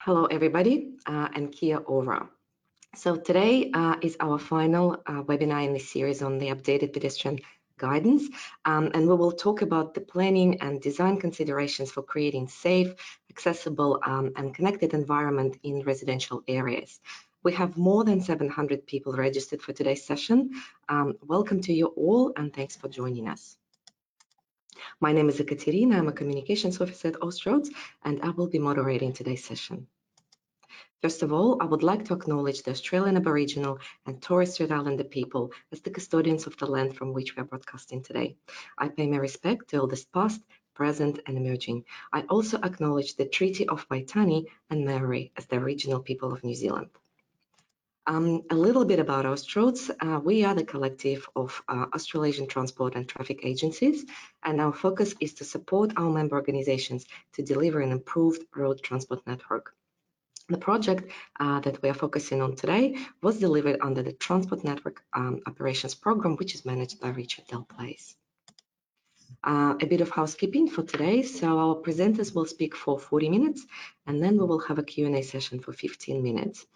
Hello, everybody, uh, and kia ora. So today uh, is our final uh, webinar in the series on the updated pedestrian guidance, um, and we will talk about the planning and design considerations for creating safe, accessible, um, and connected environment in residential areas. We have more than 700 people registered for today's session. Um, welcome to you all, and thanks for joining us. My name is Ekaterina. I'm a communications officer at Austroads, and I will be moderating today's session. First of all, I would like to acknowledge the Australian Aboriginal and Torres Strait Islander people as the custodians of the land from which we are broadcasting today. I pay my respect to elders past, present and emerging. I also acknowledge the Treaty of Waitangi and Maori as the original people of New Zealand. Um, a little bit about Austroads. Uh, we are the collective of uh, Australasian transport and traffic agencies, and our focus is to support our member organizations to deliver an improved road transport network. The project uh, that we are focusing on today was delivered under the Transport Network um, Operations Program, which is managed by Richard Del Place. Uh, a bit of housekeeping for today. So our presenters will speak for 40 minutes, and then we will have a Q&A session for 15 minutes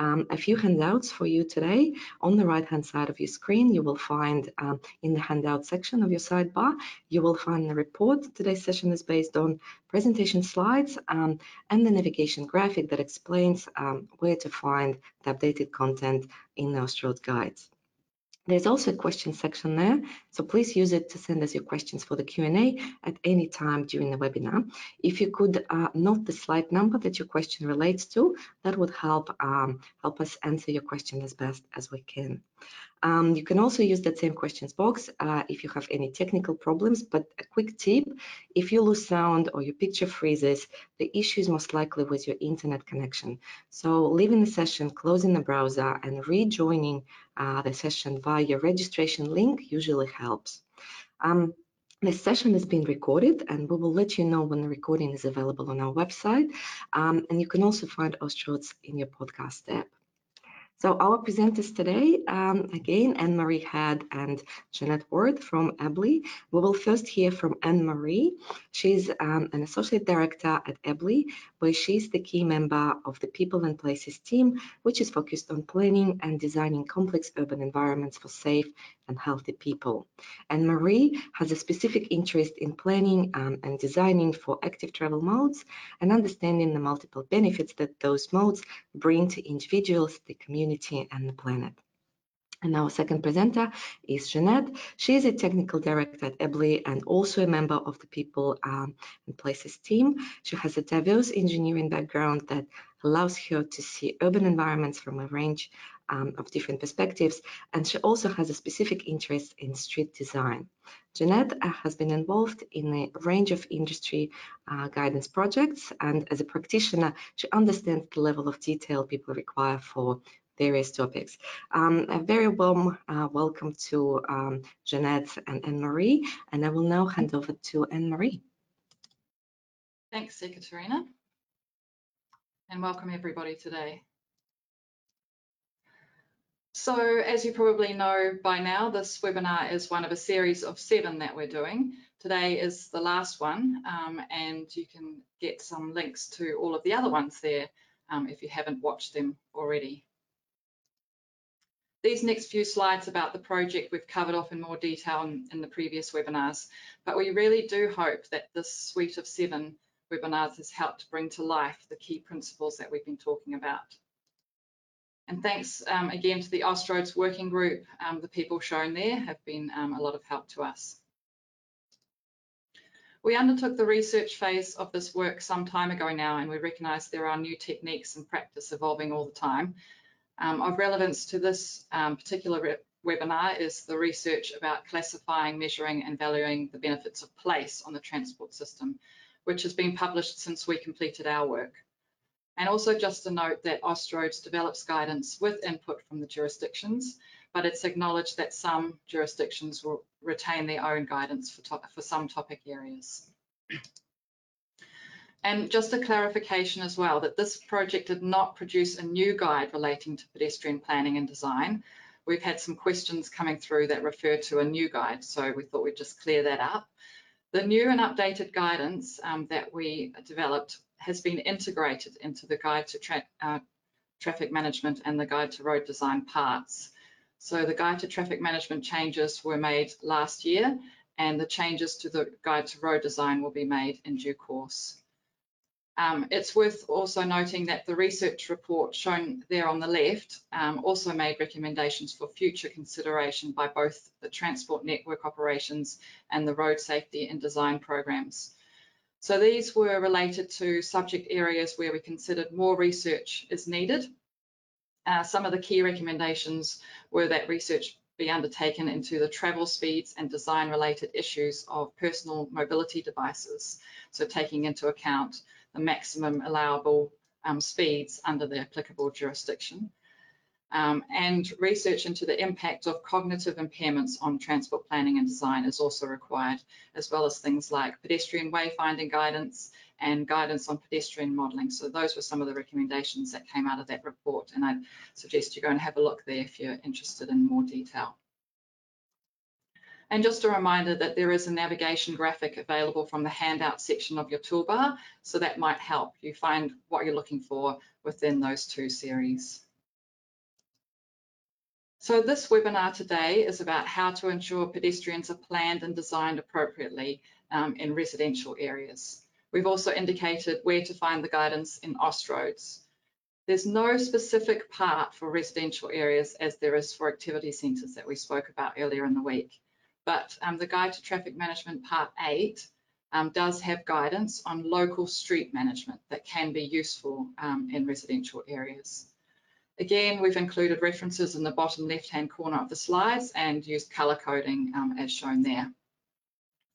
um, a few handouts for you today. On the right-hand side of your screen, you will find um, in the handout section of your sidebar, you will find the report. Today's session is based on presentation slides um, and the navigation graphic that explains um, where to find the updated content in the Austroads guides. There's also a question section there, so please use it to send us your questions for the Q&A at any time during the webinar. If you could uh, note the slide number that your question relates to, that would help um, help us answer your question as best as we can. Um, you can also use that same questions box uh, if you have any technical problems, but a quick tip, if you lose sound or your picture freezes, the issue is most likely with your internet connection. So leaving the session, closing the browser and rejoining uh, the session via your registration link usually helps. Um, this session is being recorded and we will let you know when the recording is available on our website. Um, and you can also find Austroads in your podcast app. So our presenters today, um, again, Anne-Marie Head and Jeanette Ward from Abley. We will first hear from Anne-Marie. She's um, an Associate Director at Abley, where she's the key member of the People and Places team, which is focused on planning and designing complex urban environments for safe and healthy people. Anne-Marie has a specific interest in planning um, and designing for active travel modes and understanding the multiple benefits that those modes bring to individuals, the community, and the planet. And our second presenter is Jeanette. She is a technical director at Abley and also a member of the People um, and Places team. She has a diverse engineering background that allows her to see urban environments from a range um, of different perspectives, and she also has a specific interest in street design. Jeanette uh, has been involved in a range of industry uh, guidance projects, and as a practitioner, she understands the level of detail people require for various topics. Um, a very warm uh, welcome to um, Jeanette and Anne-Marie, and I will now hand over to Anne-Marie. Thanks, Ekaterina, and welcome everybody today. So as you probably know by now, this webinar is one of a series of seven that we're doing. Today is the last one, um, and you can get some links to all of the other ones there um, if you haven't watched them already. These next few slides about the project we've covered off in more detail in, in the previous webinars, but we really do hope that this suite of seven webinars has helped bring to life the key principles that we've been talking about. And thanks um, again to the Austroads working group, um, the people shown there have been um, a lot of help to us. We undertook the research phase of this work some time ago now, and we recognise there are new techniques and practice evolving all the time. Um, of relevance to this um, particular webinar is the research about classifying, measuring and valuing the benefits of place on the transport system, which has been published since we completed our work. And also just a note that Austroads develops guidance with input from the jurisdictions, but it's acknowledged that some jurisdictions will retain their own guidance for, for some topic areas. And just a clarification as well, that this project did not produce a new guide relating to pedestrian planning and design. We've had some questions coming through that refer to a new guide, so we thought we'd just clear that up. The new and updated guidance um, that we developed has been integrated into the Guide to tra uh, Traffic Management and the Guide to Road Design parts. So the Guide to Traffic Management changes were made last year and the changes to the Guide to Road Design will be made in due course. Um, it's worth also noting that the research report shown there on the left um, also made recommendations for future consideration by both the Transport Network Operations and the Road Safety and Design programs. So these were related to subject areas where we considered more research is needed. Uh, some of the key recommendations were that research be undertaken into the travel speeds and design related issues of personal mobility devices. So taking into account the maximum allowable um, speeds under the applicable jurisdiction. Um, and research into the impact of cognitive impairments on transport planning and design is also required, as well as things like pedestrian wayfinding guidance and guidance on pedestrian modelling. So those were some of the recommendations that came out of that report, and I'd suggest you go and have a look there if you're interested in more detail. And just a reminder that there is a navigation graphic available from the handout section of your toolbar, so that might help you find what you're looking for within those two series. So this webinar today is about how to ensure pedestrians are planned and designed appropriately um, in residential areas. We've also indicated where to find the guidance in Austroads. There's no specific part for residential areas as there is for activity centres that we spoke about earlier in the week but um, the Guide to Traffic Management Part 8 um, does have guidance on local street management that can be useful um, in residential areas. Again, we've included references in the bottom left-hand corner of the slides and used colour coding um, as shown there.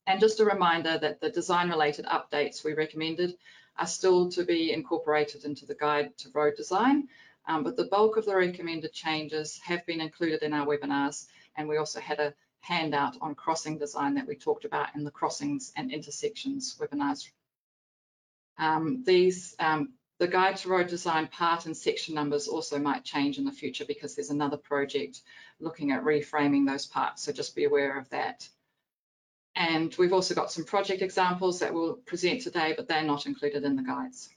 And just a reminder that the design-related updates we recommended are still to be incorporated into the Guide to Road Design, um, but the bulk of the recommended changes have been included in our webinars, and we also had a handout on crossing design that we talked about in the crossings and intersections webinars. Um, these, um, the guide to road design part and section numbers also might change in the future because there's another project looking at reframing those parts, so just be aware of that. And we've also got some project examples that we'll present today, but they're not included in the guides.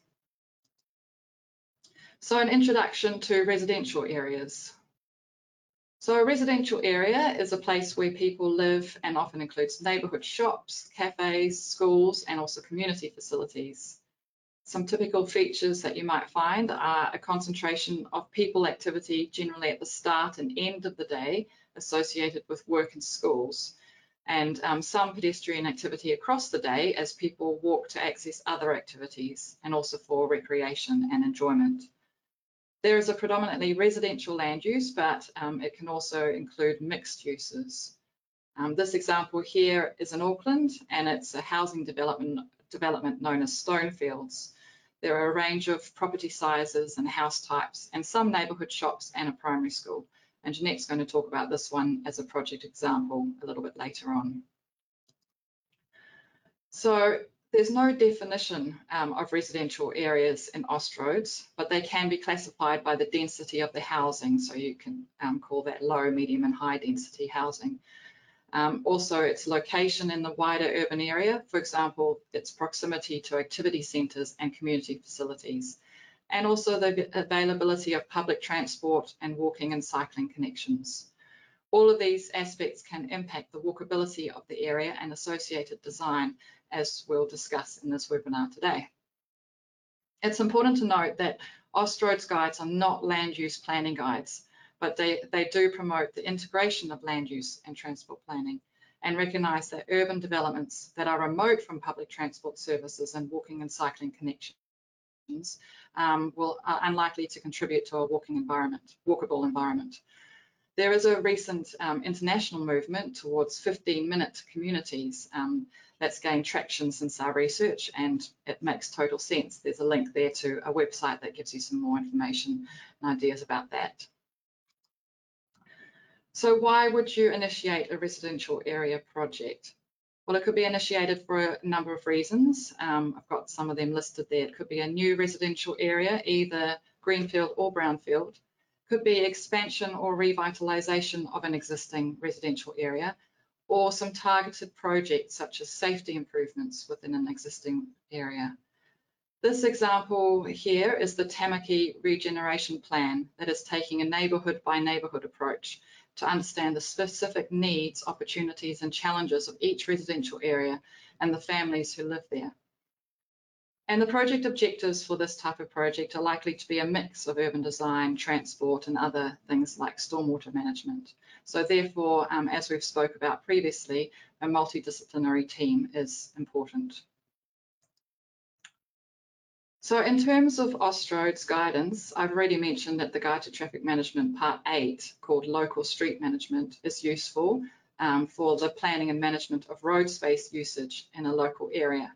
So an introduction to residential areas. So a residential area is a place where people live and often includes neighbourhood shops, cafes, schools and also community facilities. Some typical features that you might find are a concentration of people activity generally at the start and end of the day associated with work and schools and um, some pedestrian activity across the day as people walk to access other activities and also for recreation and enjoyment. There is a predominantly residential land use, but um, it can also include mixed uses. Um, this example here is in Auckland, and it's a housing development, development known as Stonefields. There are a range of property sizes and house types, and some neighbourhood shops and a primary school. And Jeanette's going to talk about this one as a project example a little bit later on. So there's no definition um, of residential areas in Austroads, but they can be classified by the density of the housing. So you can um, call that low, medium and high density housing. Um, also, its location in the wider urban area, for example, its proximity to activity centres and community facilities, and also the availability of public transport and walking and cycling connections. All of these aspects can impact the walkability of the area and associated design as we'll discuss in this webinar today. It's important to note that Austroads guides are not land use planning guides, but they, they do promote the integration of land use and transport planning and recognise that urban developments that are remote from public transport services and walking and cycling connections um, will, are unlikely to contribute to a walking environment, walkable environment. There is a recent um, international movement towards 15-minute communities um, that's gained traction since our research and it makes total sense. There's a link there to a website that gives you some more information and ideas about that. So why would you initiate a residential area project? Well, it could be initiated for a number of reasons. Um, I've got some of them listed there. It could be a new residential area, either greenfield or brownfield could be expansion or revitalisation of an existing residential area, or some targeted projects such as safety improvements within an existing area. This example here is the Tamaki Regeneration Plan that is taking a neighbourhood by neighbourhood approach to understand the specific needs, opportunities and challenges of each residential area and the families who live there. And the project objectives for this type of project are likely to be a mix of urban design, transport and other things like stormwater management. So therefore, um, as we've spoke about previously, a multidisciplinary team is important. So in terms of Austroad's guidance, I've already mentioned that the Guide to Traffic Management Part 8, called Local Street Management, is useful um, for the planning and management of road space usage in a local area.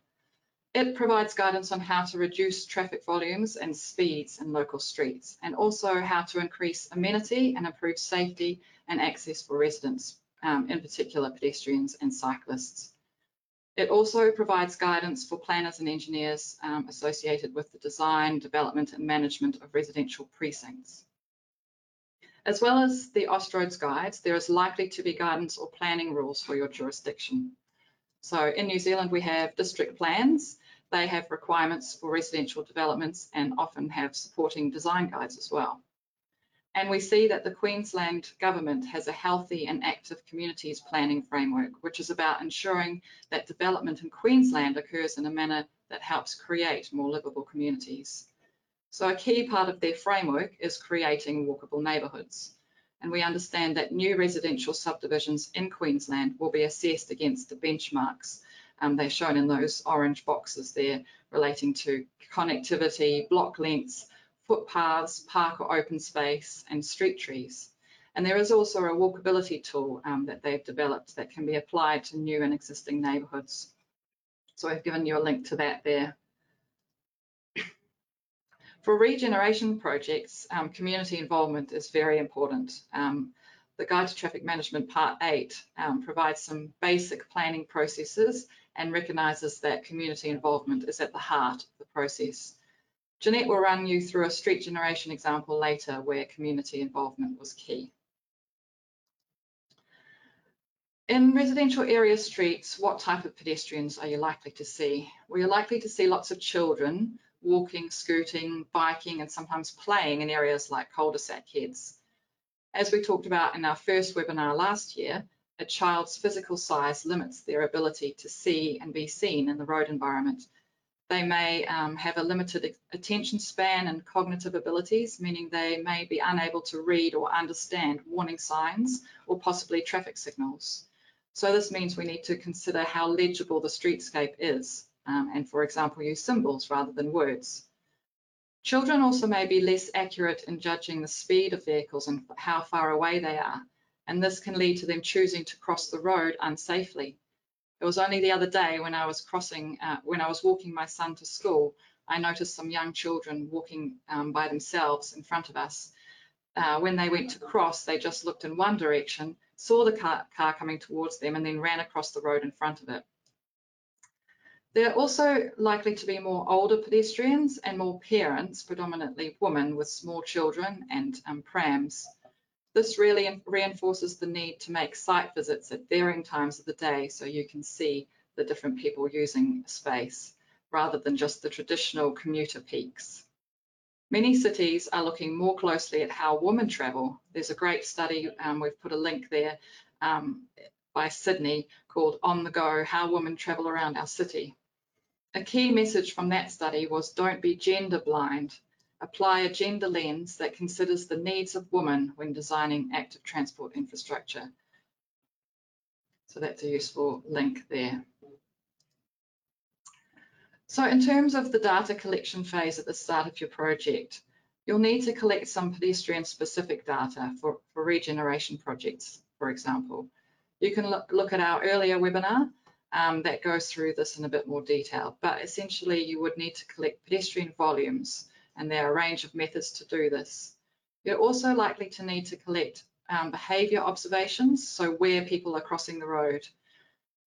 It provides guidance on how to reduce traffic volumes and speeds in local streets, and also how to increase amenity and improve safety and access for residents, um, in particular pedestrians and cyclists. It also provides guidance for planners and engineers um, associated with the design, development and management of residential precincts. As well as the Austroads guides, there is likely to be guidance or planning rules for your jurisdiction. So in New Zealand, we have district plans. They have requirements for residential developments and often have supporting design guides as well. And we see that the Queensland government has a healthy and active communities planning framework, which is about ensuring that development in Queensland occurs in a manner that helps create more livable communities. So a key part of their framework is creating walkable neighbourhoods. And we understand that new residential subdivisions in Queensland will be assessed against the benchmarks. Um, they're shown in those orange boxes there relating to connectivity, block lengths, footpaths, park or open space, and street trees. And there is also a walkability tool um, that they've developed that can be applied to new and existing neighbourhoods. So I've given you a link to that there. For regeneration projects, um, community involvement is very important. Um, the Guide to Traffic Management Part 8 um, provides some basic planning processes and recognises that community involvement is at the heart of the process. Jeanette will run you through a street generation example later where community involvement was key. In residential area streets, what type of pedestrians are you likely to see? Well, you're likely to see lots of children walking, scooting, biking, and sometimes playing in areas like cul-de-sac heads. As we talked about in our first webinar last year, a child's physical size limits their ability to see and be seen in the road environment, they may um, have a limited attention span and cognitive abilities, meaning they may be unable to read or understand warning signs or possibly traffic signals. So this means we need to consider how legible the streetscape is um, and, for example, use symbols rather than words. Children also may be less accurate in judging the speed of vehicles and how far away they are, and this can lead to them choosing to cross the road unsafely. It was only the other day when I was crossing, uh, when I was walking my son to school, I noticed some young children walking um, by themselves in front of us. Uh, when they went to cross, they just looked in one direction, saw the car, car coming towards them, and then ran across the road in front of it. There are also likely to be more older pedestrians and more parents, predominantly women with small children and um, prams. This really reinforces the need to make site visits at varying times of the day so you can see the different people using space rather than just the traditional commuter peaks. Many cities are looking more closely at how women travel. There's a great study, um, we've put a link there, um, by Sydney called On the Go, How Women Travel Around Our City. A key message from that study was don't be gender blind apply a gender lens that considers the needs of women when designing active transport infrastructure. So that's a useful link there. So in terms of the data collection phase at the start of your project, you'll need to collect some pedestrian specific data for, for regeneration projects, for example. You can look, look at our earlier webinar um, that goes through this in a bit more detail, but essentially you would need to collect pedestrian volumes and there are a range of methods to do this. You're also likely to need to collect um, behaviour observations, so where people are crossing the road.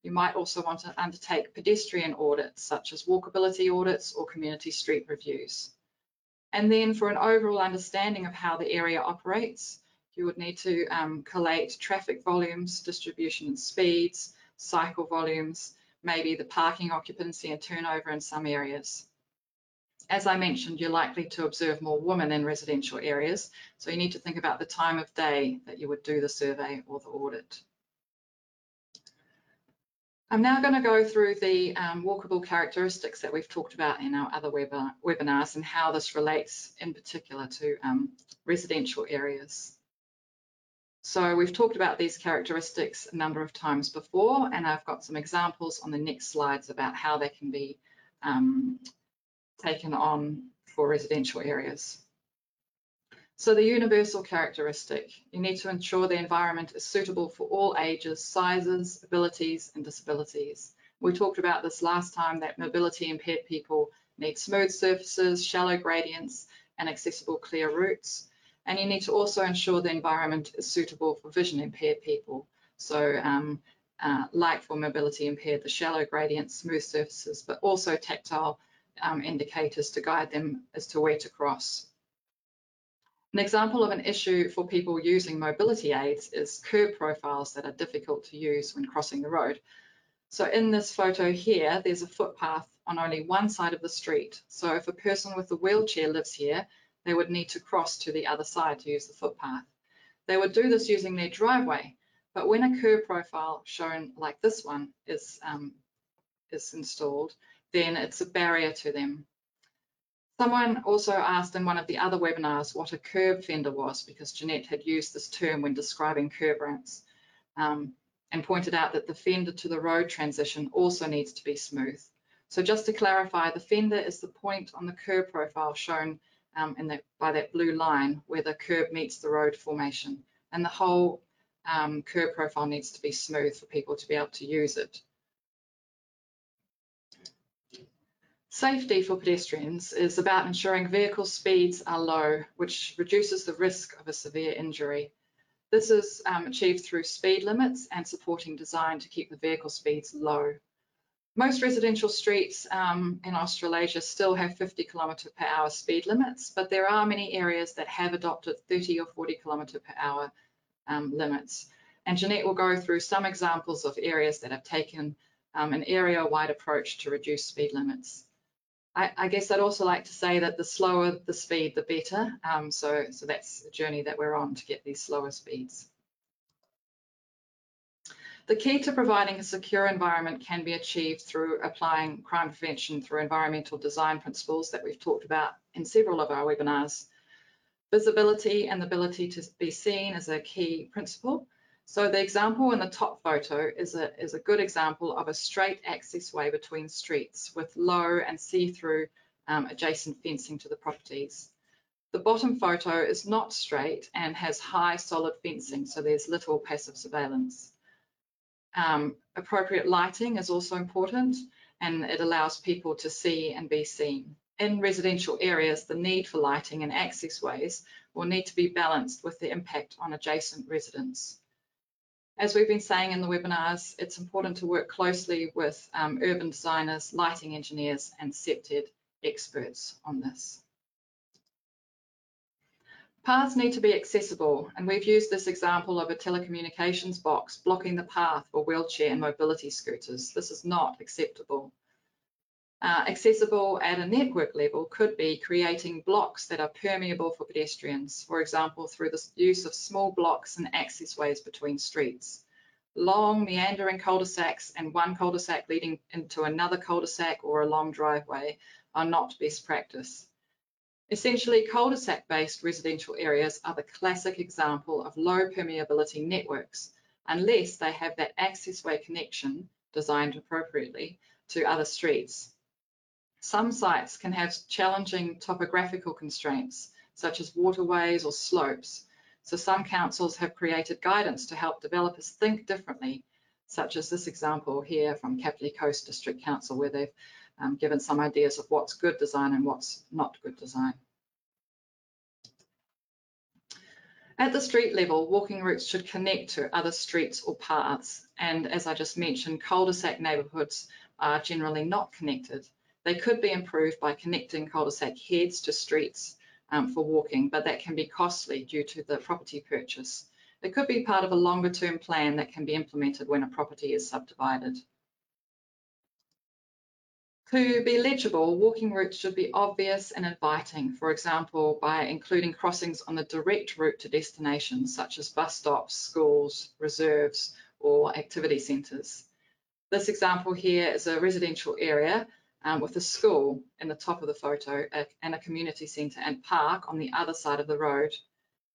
You might also want to undertake pedestrian audits, such as walkability audits or community street reviews. And then for an overall understanding of how the area operates, you would need to um, collate traffic volumes, distribution and speeds, cycle volumes, maybe the parking occupancy and turnover in some areas. As I mentioned, you're likely to observe more women in residential areas, so you need to think about the time of day that you would do the survey or the audit. I'm now going to go through the um, walkable characteristics that we've talked about in our other webinars and how this relates in particular to um, residential areas. So we've talked about these characteristics a number of times before, and I've got some examples on the next slides about how they can be um, taken on for residential areas. So the universal characteristic, you need to ensure the environment is suitable for all ages, sizes, abilities and disabilities. We talked about this last time that mobility impaired people need smooth surfaces, shallow gradients and accessible clear routes. And you need to also ensure the environment is suitable for vision impaired people. So um, uh, like for mobility impaired, the shallow gradients, smooth surfaces, but also tactile um, indicators to guide them as to where to cross. An example of an issue for people using mobility aids is curb profiles that are difficult to use when crossing the road. So in this photo here, there's a footpath on only one side of the street. So if a person with a wheelchair lives here, they would need to cross to the other side to use the footpath. They would do this using their driveway, but when a curb profile shown like this one is, um, is installed, then it's a barrier to them. Someone also asked in one of the other webinars what a curb fender was because Jeanette had used this term when describing curb ramps um, and pointed out that the fender to the road transition also needs to be smooth. So just to clarify, the fender is the point on the curb profile shown um, by that blue line where the curb meets the road formation. And the whole um, curb profile needs to be smooth for people to be able to use it. Safety for pedestrians is about ensuring vehicle speeds are low, which reduces the risk of a severe injury. This is um, achieved through speed limits and supporting design to keep the vehicle speeds low. Most residential streets um, in Australasia still have 50 kilometre per hour speed limits, but there are many areas that have adopted 30 or 40 kilometre per hour um, limits. And Jeanette will go through some examples of areas that have taken um, an area-wide approach to reduce speed limits. I, I, guess I'd also like to say that the slower the speed, the better. Um, so, so that's a journey that we're on to get these slower speeds. The key to providing a secure environment can be achieved through applying crime prevention through environmental design principles that we've talked about in several of our webinars. Visibility and the ability to be seen is a key principle. So the example in the top photo is a, is a good example of a straight access way between streets with low and see-through um, adjacent fencing to the properties. The bottom photo is not straight and has high solid fencing, so there's little passive surveillance. Um, appropriate lighting is also important and it allows people to see and be seen. In residential areas, the need for lighting and access ways will need to be balanced with the impact on adjacent residents. As we've been saying in the webinars, it's important to work closely with um, urban designers, lighting engineers and CPTED experts on this. Paths need to be accessible, and we've used this example of a telecommunications box blocking the path for wheelchair and mobility scooters. This is not acceptable. Uh, accessible at a network level could be creating blocks that are permeable for pedestrians, for example, through the use of small blocks and accessways between streets. Long meandering cul-de-sacs and one cul-de-sac leading into another cul-de-sac or a long driveway are not best practice. Essentially, cul-de-sac based residential areas are the classic example of low permeability networks, unless they have that accessway connection designed appropriately to other streets. Some sites can have challenging topographical constraints, such as waterways or slopes. So some councils have created guidance to help developers think differently, such as this example here from Kapiti Coast District Council, where they've um, given some ideas of what's good design and what's not good design. At the street level, walking routes should connect to other streets or paths. And as I just mentioned, cul-de-sac neighbourhoods are generally not connected. They could be improved by connecting cul-de-sac heads to streets um, for walking, but that can be costly due to the property purchase. It could be part of a longer term plan that can be implemented when a property is subdivided. To be legible, walking routes should be obvious and inviting, for example, by including crossings on the direct route to destinations such as bus stops, schools, reserves, or activity centres. This example here is a residential area um, with a school in the top of the photo and a community centre and park on the other side of the road.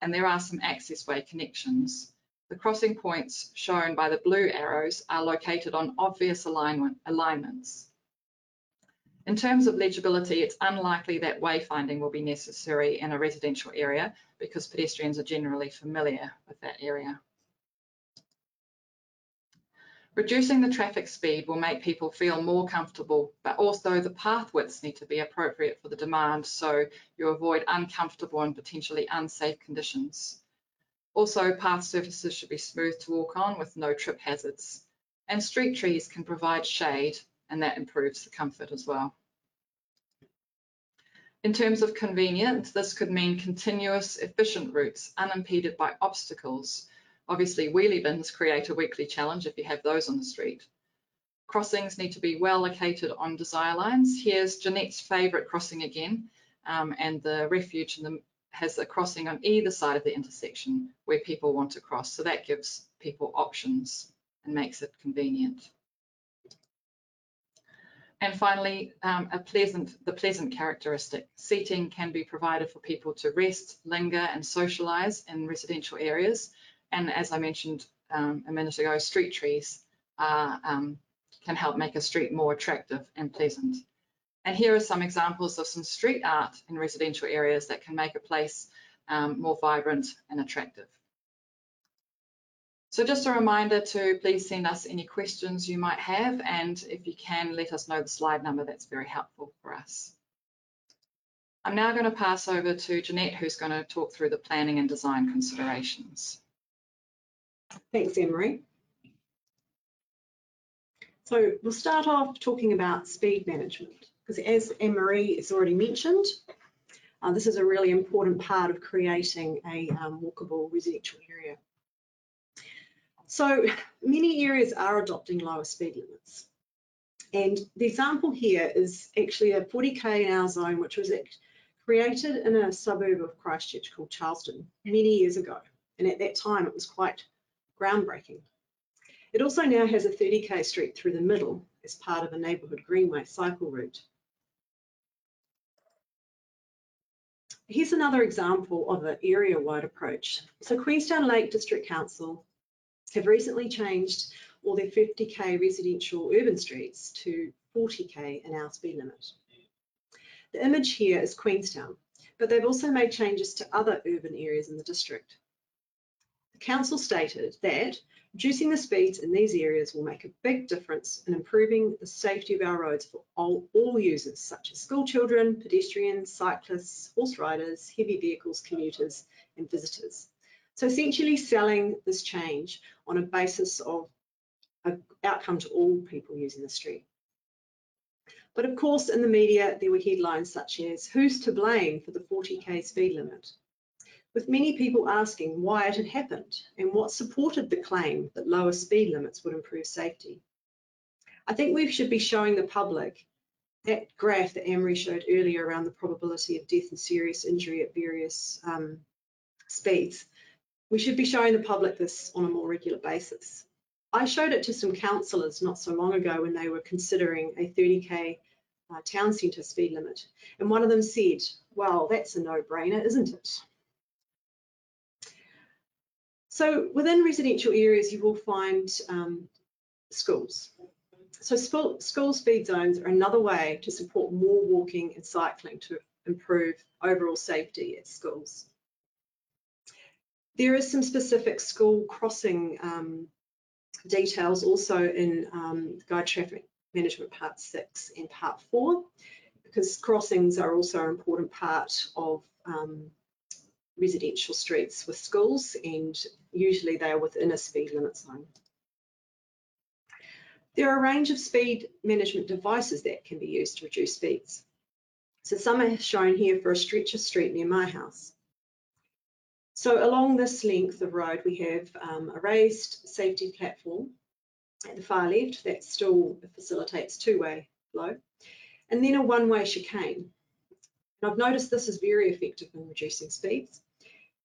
And there are some access way connections. The crossing points shown by the blue arrows are located on obvious alignment, alignments. In terms of legibility, it's unlikely that wayfinding will be necessary in a residential area because pedestrians are generally familiar with that area. Reducing the traffic speed will make people feel more comfortable, but also the path widths need to be appropriate for the demand so you avoid uncomfortable and potentially unsafe conditions. Also, path surfaces should be smooth to walk on with no trip hazards. And street trees can provide shade and that improves the comfort as well. In terms of convenience, this could mean continuous, efficient routes unimpeded by obstacles Obviously, wheelie bins create a weekly challenge if you have those on the street. Crossings need to be well located on desire lines. Here's Jeanette's favourite crossing again, um, and the refuge the, has a crossing on either side of the intersection where people want to cross. So that gives people options and makes it convenient. And finally, um, a pleasant, the pleasant characteristic. Seating can be provided for people to rest, linger and socialise in residential areas and as I mentioned um, a minute ago, street trees um, can help make a street more attractive and pleasant. And here are some examples of some street art in residential areas that can make a place um, more vibrant and attractive. So just a reminder to please send us any questions you might have, and if you can, let us know the slide number, that's very helpful for us. I'm now going to pass over to Jeanette, who's going to talk through the planning and design considerations. Thanks, Emery. So we'll start off talking about speed management, because as Emery has already mentioned, uh, this is a really important part of creating a um, walkable residential area. So many areas are adopting lower speed limits. And the example here is actually a 40k in our zone, which was created in a suburb of Christchurch called Charleston many years ago. And at that time, it was quite groundbreaking. It also now has a 30k street through the middle as part of a neighbourhood greenway cycle route. Here's another example of an area-wide approach. So Queenstown Lakes District Council have recently changed all their 50k residential urban streets to 40k an hour speed limit. The image here is Queenstown, but they've also made changes to other urban areas in the district. Council stated that reducing the speeds in these areas will make a big difference in improving the safety of our roads for all, all users, such as school children, pedestrians, cyclists, horse riders, heavy vehicles, commuters, and visitors. So essentially selling this change on a basis of an outcome to all people using the street. But of course, in the media, there were headlines such as, who's to blame for the 40k speed limit? With many people asking why it had happened and what supported the claim that lower speed limits would improve safety. I think we should be showing the public that graph that Emery showed earlier around the probability of death and serious injury at various um, speeds. We should be showing the public this on a more regular basis. I showed it to some councillors not so long ago when they were considering a 30k uh, town centre speed limit. And one of them said, well, that's a no-brainer, isn't it? So within residential areas, you will find um, schools. So school, school speed zones are another way to support more walking and cycling to improve overall safety at schools. There is some specific school crossing um, details also in um, Guide Traffic Management Part 6 and Part 4, because crossings are also an important part of um, residential streets with schools and usually they are within a speed limit zone. There are a range of speed management devices that can be used to reduce speeds. So some are shown here for a stretch of street near my house. So along this length of road, we have um, a raised safety platform at the far left that still facilitates two-way flow. and then a one-way chicane. And I've noticed this is very effective in reducing speeds,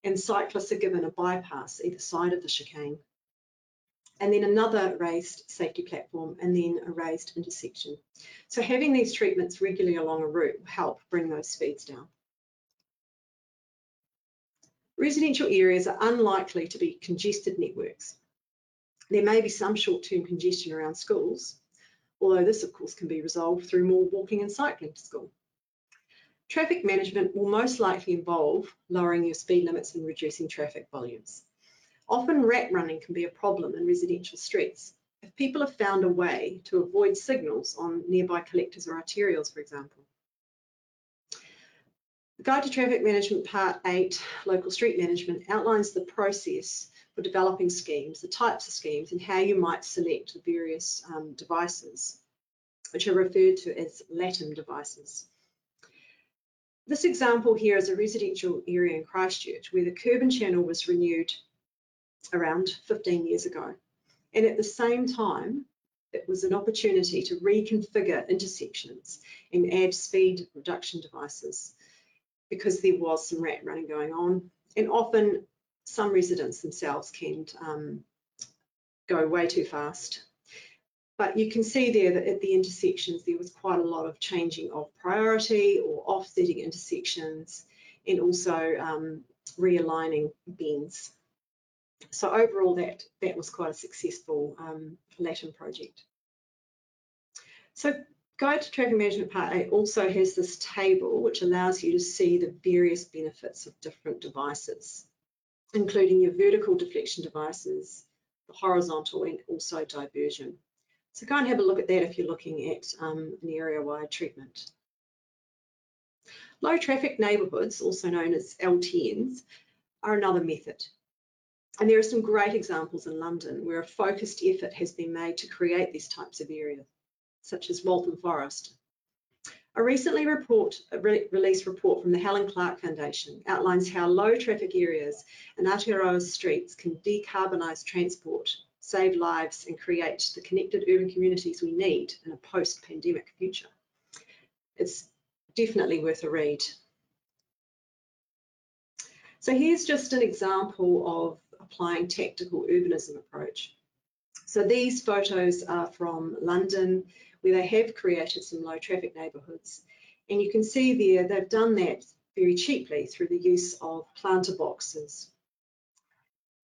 and cyclists are given a bypass either side of the chicane. And then another raised safety platform, and then a raised intersection. So having these treatments regularly along a route will help bring those speeds down. Residential areas are unlikely to be congested networks. There may be some short-term congestion around schools, although this of course can be resolved through more walking and cycling to school. Traffic management will most likely involve lowering your speed limits and reducing traffic volumes. Often rat running can be a problem in residential streets. If people have found a way to avoid signals on nearby collectors or arterials, for example. The Guide to Traffic Management Part 8, Local Street Management, outlines the process for developing schemes, the types of schemes, and how you might select the various um, devices, which are referred to as LATM devices. This example here is a residential area in Christchurch where the curb and channel was renewed around 15 years ago. And at the same time, it was an opportunity to reconfigure intersections and add speed reduction devices because there was some rat running going on. And often some residents themselves can um, go way too fast but you can see there that at the intersections, there was quite a lot of changing of priority or offsetting intersections and also um, realigning bends. So overall, that, that was quite a successful um, LATM project. So Guide to Traffic Management Part 8 also has this table which allows you to see the various benefits of different devices, including your vertical deflection devices, the horizontal and also diversion. So go and have a look at that if you're looking at um, an area-wide treatment. Low traffic neighbourhoods, also known as LTNs, are another method. And there are some great examples in London where a focused effort has been made to create these types of areas, such as Waltham Forest. A recently report, a re released report from the Helen Clark Foundation outlines how low traffic areas and Aotearoa streets can decarbonise transport save lives and create the connected urban communities we need in a post-pandemic future. It's definitely worth a read. So here's just an example of applying tactical urbanism approach. So these photos are from London, where they have created some low traffic neighbourhoods. And you can see there, they've done that very cheaply through the use of planter boxes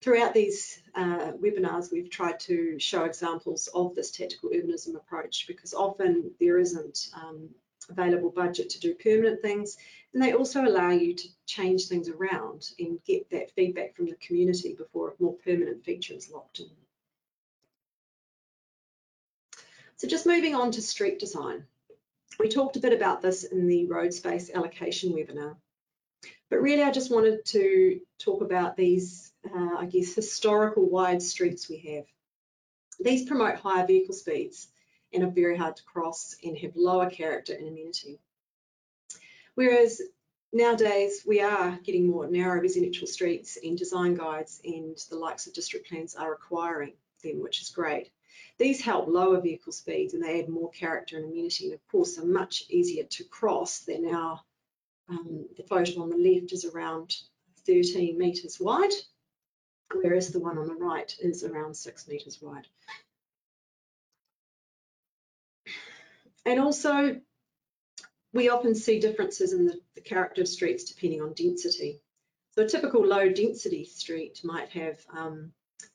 Throughout these uh, webinars, we've tried to show examples of this tactical urbanism approach because often there isn't um, available budget to do permanent things and they also allow you to change things around and get that feedback from the community before a more permanent feature is locked in. So just moving on to street design. We talked a bit about this in the road space allocation webinar, but really I just wanted to talk about these uh, I guess, historical wide streets we have. These promote higher vehicle speeds and are very hard to cross and have lower character and amenity. Whereas nowadays we are getting more narrow residential streets and design guides and the likes of district plans are requiring them, which is great. These help lower vehicle speeds and they add more character and amenity and of course are much easier to cross than our, um, the photo on the left is around 13 metres wide whereas the one on the right is around six metres wide. And also, we often see differences in the, the character of streets depending on density. So a typical low density street might have um,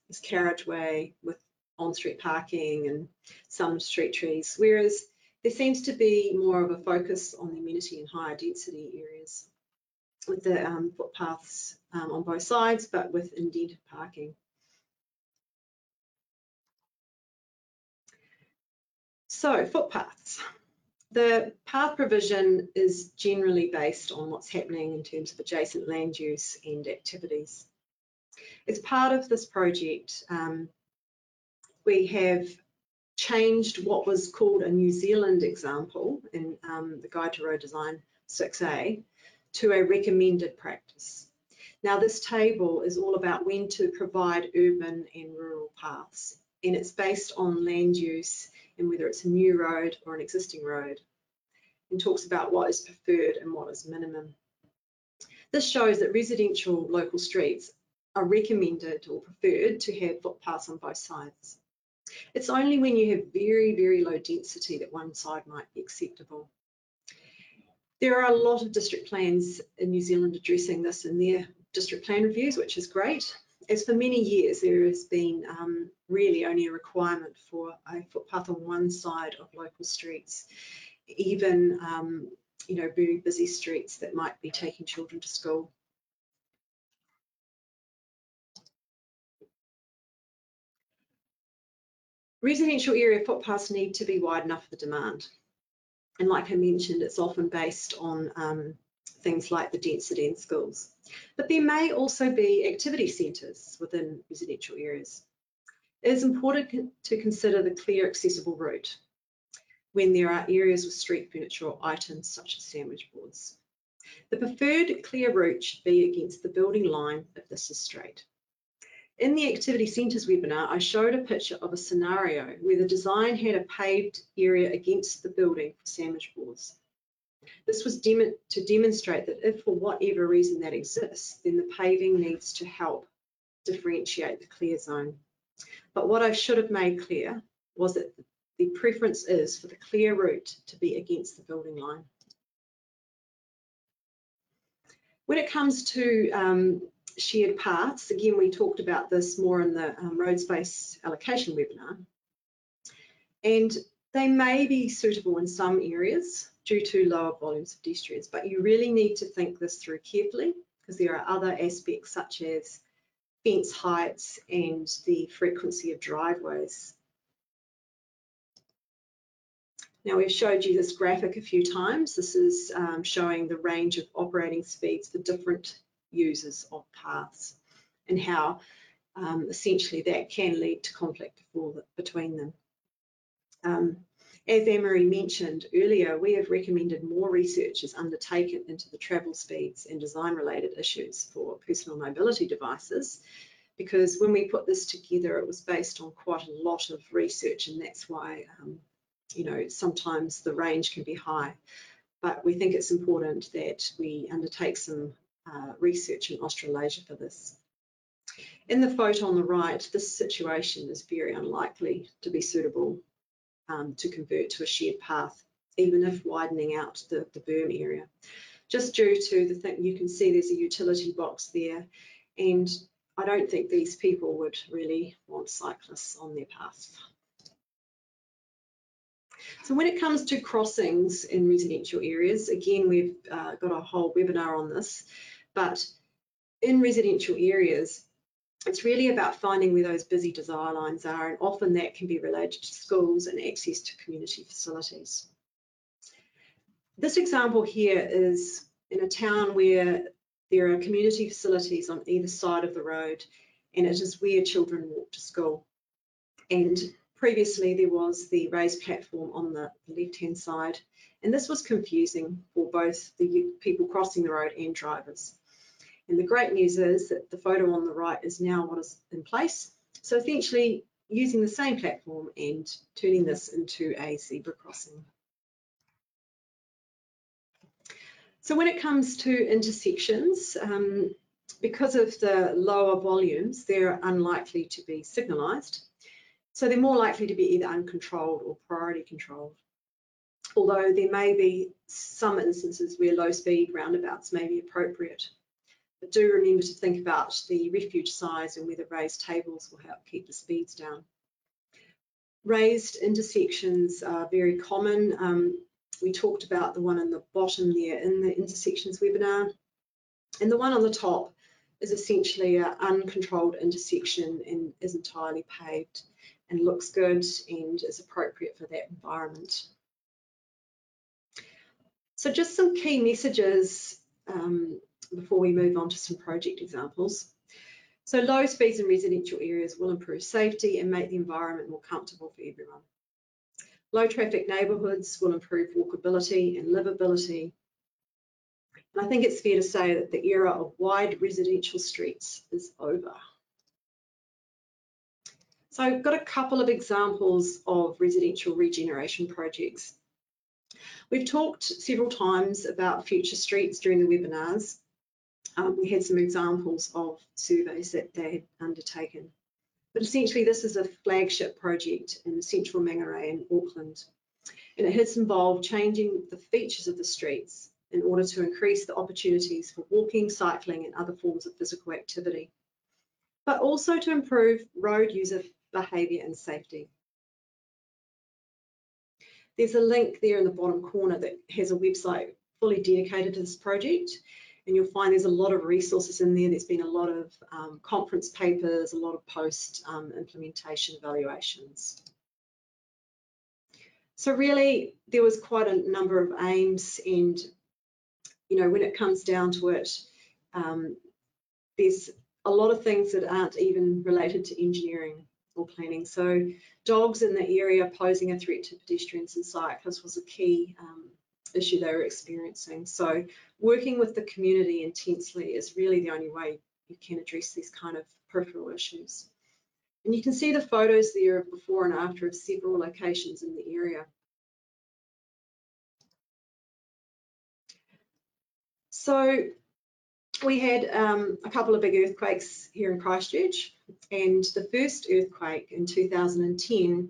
this carriageway with on-street parking and some street trees, whereas there seems to be more of a focus on the amenity in higher density areas with the um, footpaths um, on both sides, but with indented parking. So footpaths. The path provision is generally based on what's happening in terms of adjacent land use and activities. As part of this project, um, we have changed what was called a New Zealand example in um, the Guide to Road Design 6A to a recommended practice. Now this table is all about when to provide urban and rural paths and it's based on land use and whether it's a new road or an existing road. and talks about what is preferred and what is minimum. This shows that residential local streets are recommended or preferred to have footpaths on both sides. It's only when you have very, very low density that one side might be acceptable. There are a lot of district plans in New Zealand addressing this in their district plan reviews, which is great. As for many years, there has been um, really only a requirement for a footpath on one side of local streets, even um, you know very busy streets that might be taking children to school. Residential area footpaths need to be wide enough for the demand. And like I mentioned, it's often based on um, things like the density in schools. But there may also be activity centres within residential areas. It is important to consider the clear accessible route when there are areas with street furniture or items such as sandwich boards. The preferred clear route should be against the building line if this is straight. In the Activity Centres webinar, I showed a picture of a scenario where the design had a paved area against the building for sandwich boards. This was dem to demonstrate that if for whatever reason that exists, then the paving needs to help differentiate the clear zone. But what I should have made clear was that the preference is for the clear route to be against the building line. When it comes to um, shared paths. Again, we talked about this more in the um, road space allocation webinar. And they may be suitable in some areas due to lower volumes of pedestrians, but you really need to think this through carefully because there are other aspects such as fence heights and the frequency of driveways. Now we've showed you this graphic a few times. This is um, showing the range of operating speeds for different users of paths and how um, essentially that can lead to conflict between them. Um, as Anne-Marie mentioned earlier, we have recommended more research is undertaken into the travel speeds and design related issues for personal mobility devices because when we put this together, it was based on quite a lot of research and that's why, um, you know, sometimes the range can be high. But we think it's important that we undertake some uh, research in Australasia for this. In the photo on the right, this situation is very unlikely to be suitable um, to convert to a shared path, even if widening out the, the berm area. Just due to the thing, you can see there's a utility box there, and I don't think these people would really want cyclists on their path. So when it comes to crossings in residential areas, again, we've uh, got a whole webinar on this. But in residential areas, it's really about finding where those busy desire lines are, and often that can be related to schools and access to community facilities. This example here is in a town where there are community facilities on either side of the road, and it is where children walk to school. And previously there was the raised platform on the left-hand side, and this was confusing for both the people crossing the road and drivers. And the great news is that the photo on the right is now what is in place. So essentially using the same platform and turning this into a zebra crossing. So when it comes to intersections, um, because of the lower volumes, they're unlikely to be signalised. So they're more likely to be either uncontrolled or priority controlled. Although there may be some instances where low speed roundabouts may be appropriate. But do remember to think about the refuge size and whether raised tables will help keep the speeds down. Raised intersections are very common. Um, we talked about the one in the bottom there in the intersections webinar. And the one on the top is essentially an uncontrolled intersection and is entirely paved and looks good and is appropriate for that environment. So just some key messages um, before we move on to some project examples. So low speeds in residential areas will improve safety and make the environment more comfortable for everyone. Low traffic neighbourhoods will improve walkability and livability. And I think it's fair to say that the era of wide residential streets is over. So I've got a couple of examples of residential regeneration projects. We've talked several times about future streets during the webinars. Um, we had some examples of surveys that they had undertaken. But essentially this is a flagship project in central Mangere in Auckland. And it has involved changing the features of the streets in order to increase the opportunities for walking, cycling and other forms of physical activity, but also to improve road user behaviour and safety. There's a link there in the bottom corner that has a website fully dedicated to this project and you'll find there's a lot of resources in there. There's been a lot of um, conference papers, a lot of post um, implementation evaluations. So really, there was quite a number of aims and, you know, when it comes down to it, um, there's a lot of things that aren't even related to engineering or planning. So dogs in the area posing a threat to pedestrians and cyclists was a key um, issue they were experiencing. So working with the community intensely is really the only way you can address these kind of peripheral issues. And you can see the photos there of before and after of several locations in the area. So we had um, a couple of big earthquakes here in Christchurch and the first earthquake in 2010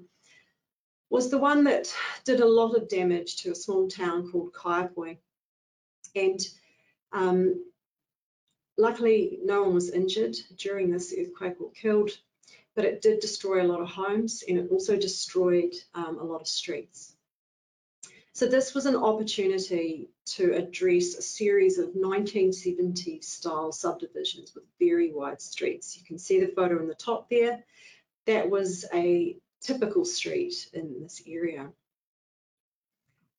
was the one that did a lot of damage to a small town called Kaiapoi. And um, luckily, no one was injured during this earthquake or killed, but it did destroy a lot of homes and it also destroyed um, a lot of streets. So this was an opportunity to address a series of 1970s style subdivisions with very wide streets. You can see the photo in the top there. That was a typical street in this area.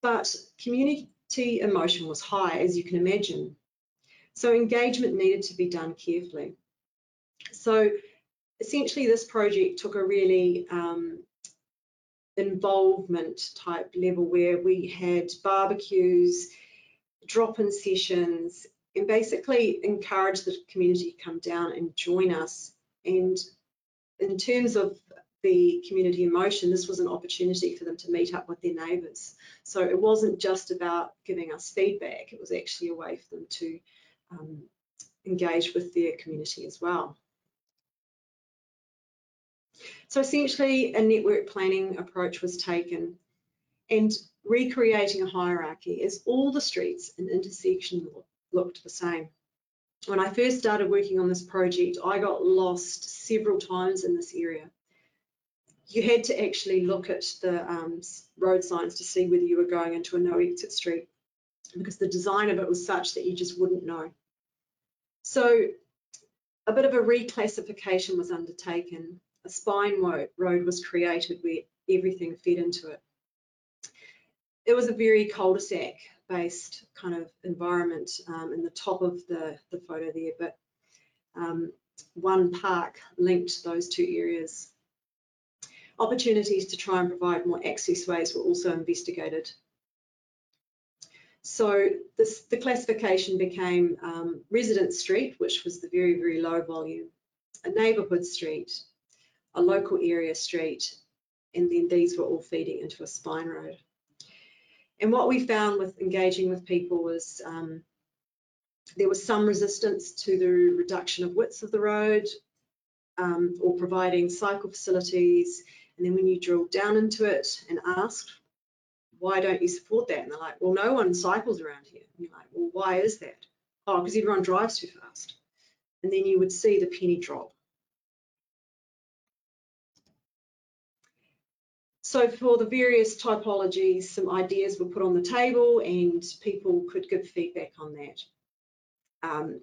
But community emotion was high, as you can imagine. So engagement needed to be done carefully. So essentially this project took a really um, involvement type level where we had barbecues, drop-in sessions, and basically encourage the community to come down and join us. And in terms of the community in motion, this was an opportunity for them to meet up with their neighbours. So it wasn't just about giving us feedback, it was actually a way for them to um, engage with their community as well. So essentially a network planning approach was taken and recreating a hierarchy as all the streets and intersections looked the same. When I first started working on this project, I got lost several times in this area you had to actually look at the um, road signs to see whether you were going into a no exit street because the design of it was such that you just wouldn't know. So a bit of a reclassification was undertaken. A spine road was created where everything fed into it. It was a very cul-de-sac based kind of environment um, in the top of the, the photo there, but um, one park linked those two areas Opportunities to try and provide more access ways were also investigated. So this, the classification became um, resident street, which was the very, very low volume, a neighbourhood street, a local area street, and then these were all feeding into a spine road. And what we found with engaging with people was um, there was some resistance to the reduction of widths of the road um, or providing cycle facilities and then when you drill down into it and ask, why don't you support that? And they're like, well, no one cycles around here. And you're like, well, why is that? Oh, because everyone drives too fast. And then you would see the penny drop. So for the various typologies, some ideas were put on the table and people could give feedback on that. Um,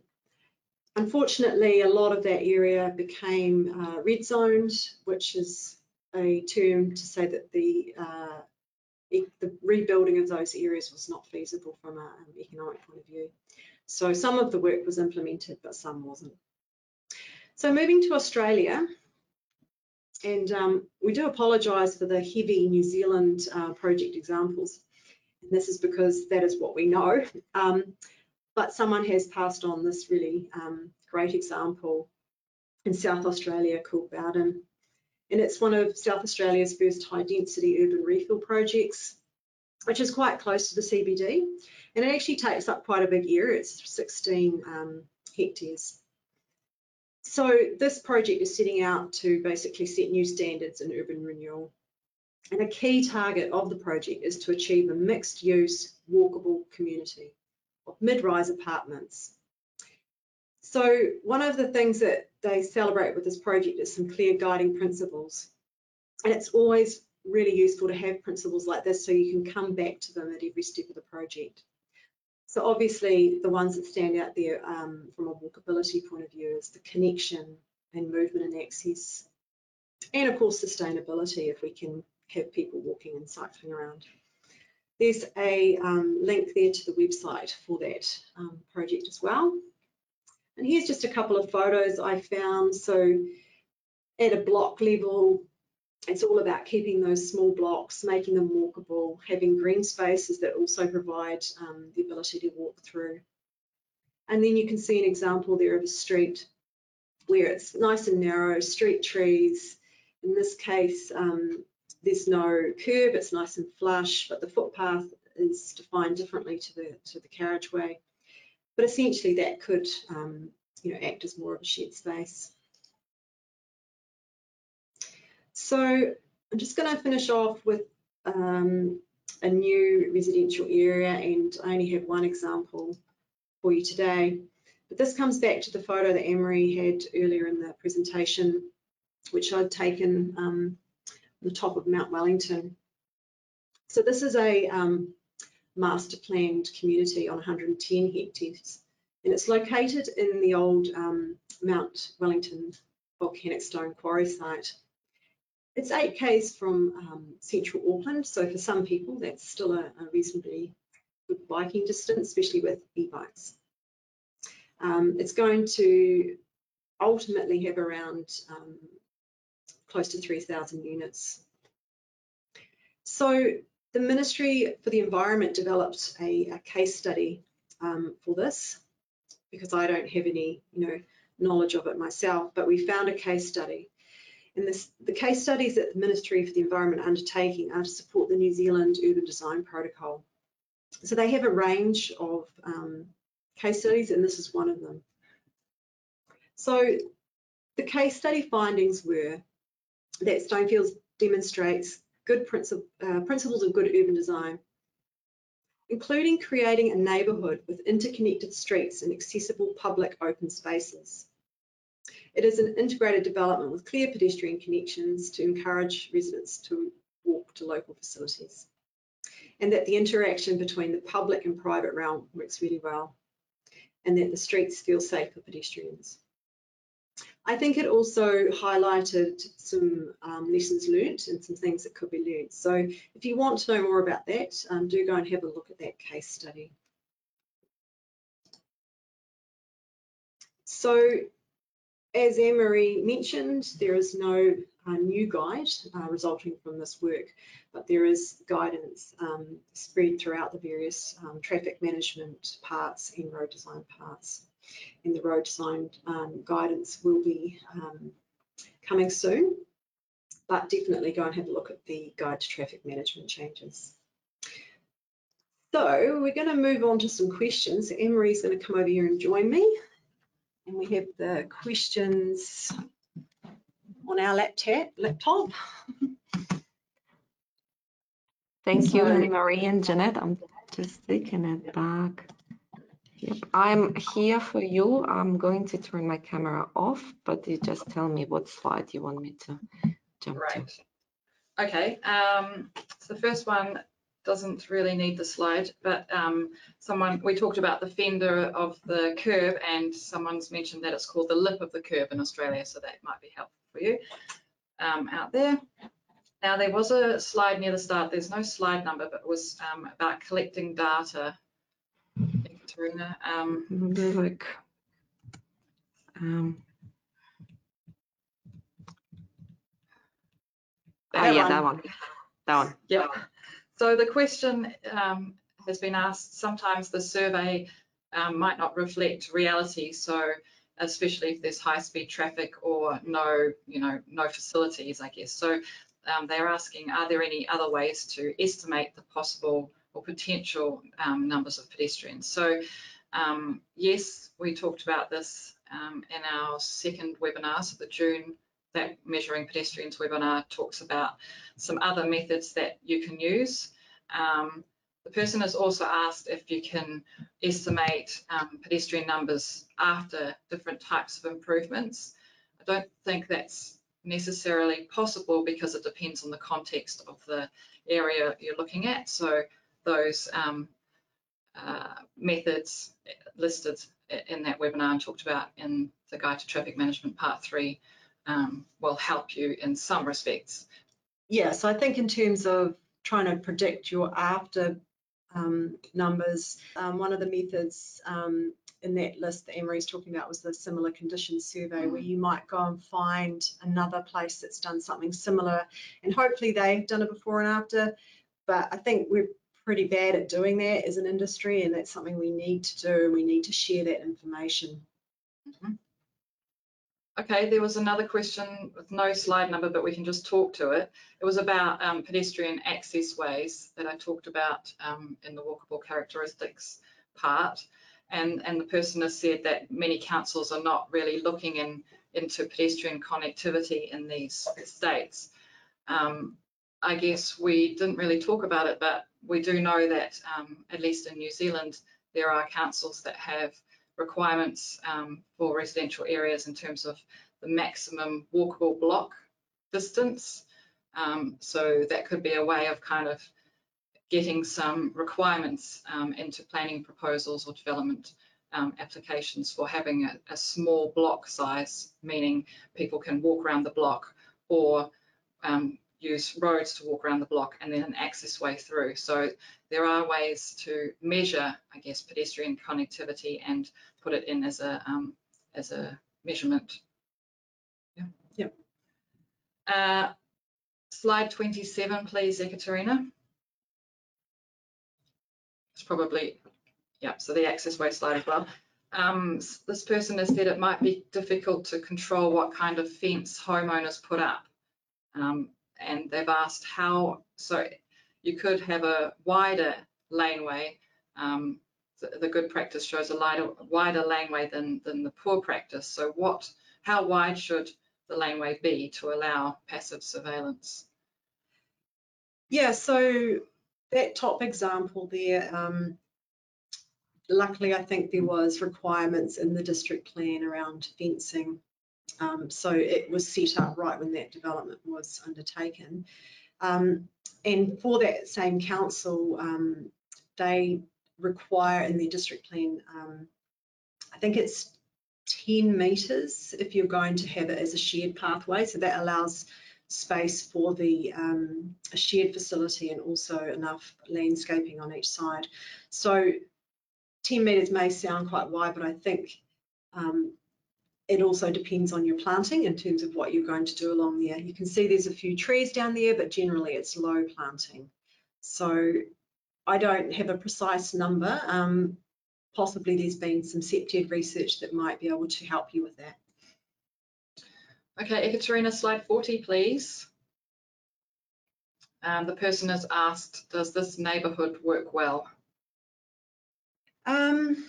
unfortunately, a lot of that area became uh, red zoned, which is a term to say that the uh, the rebuilding of those areas was not feasible from an um, economic point of view. So some of the work was implemented, but some wasn't. So moving to Australia, and um, we do apologise for the heavy New Zealand uh, project examples. And this is because that is what we know. Um, but someone has passed on this really um, great example in South Australia called Bowden and it's one of South Australia's first high density urban refill projects. which is quite close to the CBD. And it actually takes up quite a big area, it's 16 um, hectares. So this project is setting out to basically set new standards in urban renewal. And a key target of the project is to achieve a mixed use, walkable community of mid-rise apartments. So one of the things that they celebrate with this project is some clear guiding principles. And it's always really useful to have principles like this so you can come back to them at every step of the project. So obviously the ones that stand out there um, from a walkability point of view is the connection and movement and access. And of course sustainability if we can have people walking and cycling around. There's a um, link there to the website for that um, project as well. And here's just a couple of photos I found. So at a block level, it's all about keeping those small blocks, making them walkable, having green spaces that also provide um, the ability to walk through. And then you can see an example there of a street where it's nice and narrow, street trees. In this case, um, there's no curb, it's nice and flush, but the footpath is defined differently to the, to the carriageway. But essentially that could um, you know, act as more of a shared space. So I'm just going to finish off with um, a new residential area and I only have one example for you today. But this comes back to the photo that Emery had earlier in the presentation, which I'd taken um, on the top of Mount Wellington. So this is a um, master planned community on 110 hectares and it's located in the old um, Mount Wellington volcanic stone quarry site. It's 8 k's from um, central Auckland, so for some people that's still a, a reasonably good biking distance, especially with e-bikes. Um, it's going to ultimately have around um, close to 3,000 units. So the Ministry for the Environment developed a, a case study um, for this because I don't have any, you know, knowledge of it myself, but we found a case study and this, the case studies that the Ministry for the Environment are undertaking are to support the New Zealand Urban Design Protocol. So they have a range of um, case studies, and this is one of them. So the case study findings were that Stonefields demonstrates good uh, principles of good urban design, including creating a neighbourhood with interconnected streets and accessible public open spaces. It is an integrated development with clear pedestrian connections to encourage residents to walk to local facilities. And that the interaction between the public and private realm works really well. And that the streets feel safe for pedestrians. I think it also highlighted some um, lessons learnt and some things that could be learnt. So if you want to know more about that, um, do go and have a look at that case study. So as Anne-Marie mentioned, there is no uh, new guide uh, resulting from this work, but there is guidance um, spread throughout the various um, traffic management parts and road design parts. And the road design um, guidance will be um, coming soon, but definitely go and have a look at the guide to traffic management changes. So we're going to move on to some questions. Emery's going to come over here and join me. And we have the questions on our laptop. laptop. Thank you, Marie and Janet. I'm just taking it back. Yep, I'm here for you. I'm going to turn my camera off, but you just tell me what slide you want me to jump right. to. Okay, um, so the first one doesn't really need the slide, but um, someone, we talked about the fender of the curb and someone's mentioned that it's called the lip of the curb in Australia, so that might be helpful for you um, out there. Now there was a slide near the start, there's no slide number, but it was um, about collecting data. Katerina. Um, like, um, oh yeah, one. that one. That one. Yeah. So the question um, has been asked, sometimes the survey um, might not reflect reality. So especially if there's high speed traffic or no, you know, no facilities, I guess. So um, they're asking, are there any other ways to estimate the possible or potential um, numbers of pedestrians? So um, yes, we talked about this um, in our second webinar, so the June that measuring pedestrians webinar talks about some other methods that you can use. Um, the person has also asked if you can estimate um, pedestrian numbers after different types of improvements. I don't think that's necessarily possible because it depends on the context of the area you're looking at. So those um, uh, methods listed in that webinar and talked about in the Guide to Traffic Management Part 3 um, will help you in some respects. Yeah, so I think in terms of trying to predict your after um, numbers, um, one of the methods um, in that list that Emery's talking about was the similar conditions survey, mm. where you might go and find another place that's done something similar, and hopefully they've done it before and after. But I think we're pretty bad at doing that as an industry, and that's something we need to do, and we need to share that information. Mm -hmm. Okay, there was another question with no slide number, but we can just talk to it. It was about um, pedestrian access ways that I talked about um, in the walkable characteristics part. And, and the person has said that many councils are not really looking in, into pedestrian connectivity in these states. Um, I guess we didn't really talk about it, but we do know that um, at least in New Zealand, there are councils that have requirements um, for residential areas in terms of the maximum walkable block distance. Um, so that could be a way of kind of getting some requirements um, into planning proposals or development um, applications for having a, a, small block size, meaning people can walk around the block or um, use roads to walk around the block and then an access way through. So there are ways to measure, I guess, pedestrian connectivity and put it in as a um, as a measurement. Yeah. Yep. Uh, slide 27, please, Ekaterina. It's probably, yeah, so the access way slide as well. Um, this person has said it might be difficult to control what kind of fence homeowners put up. Um, and they've asked how, so you could have a wider laneway. Um, the, the, good practice shows a lighter, wider laneway than, than the poor practice. So what, how wide should the laneway be to allow passive surveillance? Yeah, so that top example there, um, luckily I think there was requirements in the district plan around fencing um, so it was set up right when that development was undertaken. Um, and for that same council, um, they require in their district plan, um, I think it's 10 metres if you're going to have it as a shared pathway. So that allows space for the um, shared facility and also enough landscaping on each side. So 10 metres may sound quite wide, but I think um, it also depends on your planting in terms of what you're going to do along there. You can see there's a few trees down there, but generally it's low planting. So I don't have a precise number. Um, possibly there's been some CPTED research that might be able to help you with that. Okay, Ekaterina, slide 40, please. Um, the person has asked, does this neighbourhood work well? Um,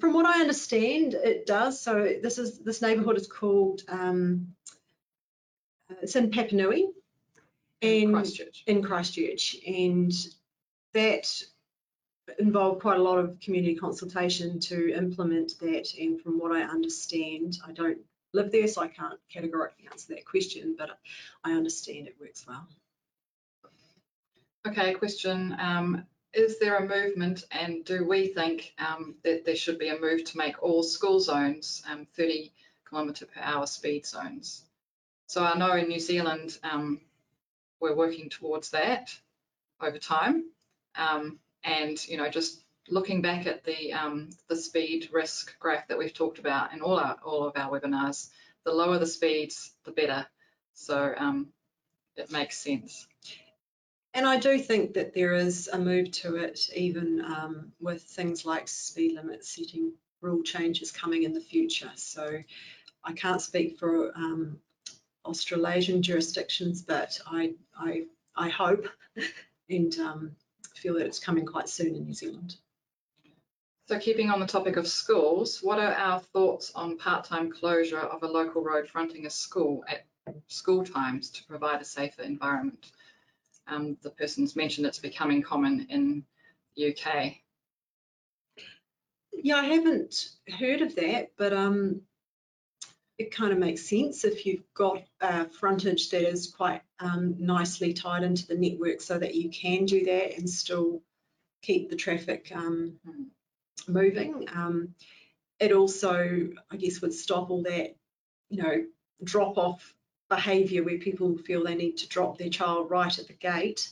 from what I understand, it does. So this is this neighbourhood is called um, it's in Papanui and in Christchurch. in Christchurch, and that involved quite a lot of community consultation to implement that. And from what I understand, I don't live there, so I can't categorically answer that question, but I understand it works well. Okay, question. Um, is there a movement and do we think um, that there should be a move to make all school zones um, 30 kilometre per hour speed zones? So I know in New Zealand um, we're working towards that over time um, and you know just looking back at the um, the speed risk graph that we've talked about in all our all of our webinars, the lower the speeds, the better. So um, it makes sense. And I do think that there is a move to it, even um, with things like speed limit setting rule changes coming in the future. So I can't speak for um, Australasian jurisdictions, but I, I, I hope and um, feel that it's coming quite soon in New Zealand. So keeping on the topic of schools, what are our thoughts on part-time closure of a local road fronting a school at school times to provide a safer environment? Um, the person's mentioned it's becoming common in the UK. Yeah, I haven't heard of that, but um, it kind of makes sense if you've got a frontage that is quite um, nicely tied into the network so that you can do that and still keep the traffic um, mm. moving. Um, it also, I guess, would stop all that, you know, drop off behaviour where people feel they need to drop their child right at the gate.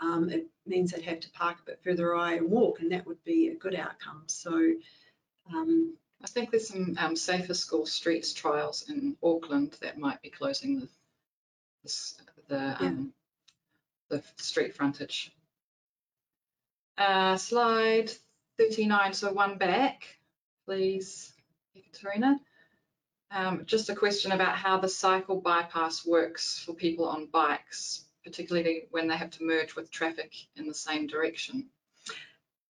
Um, it means they'd have to park a bit further away and walk, and that would be a good outcome. So, um, I think there's some um, safer school streets trials in Auckland that might be closing the the, the, yeah. um, the street frontage. Uh, slide 39, so one back, please, Katerina. Um, just a question about how the cycle bypass works for people on bikes, particularly when they have to merge with traffic in the same direction.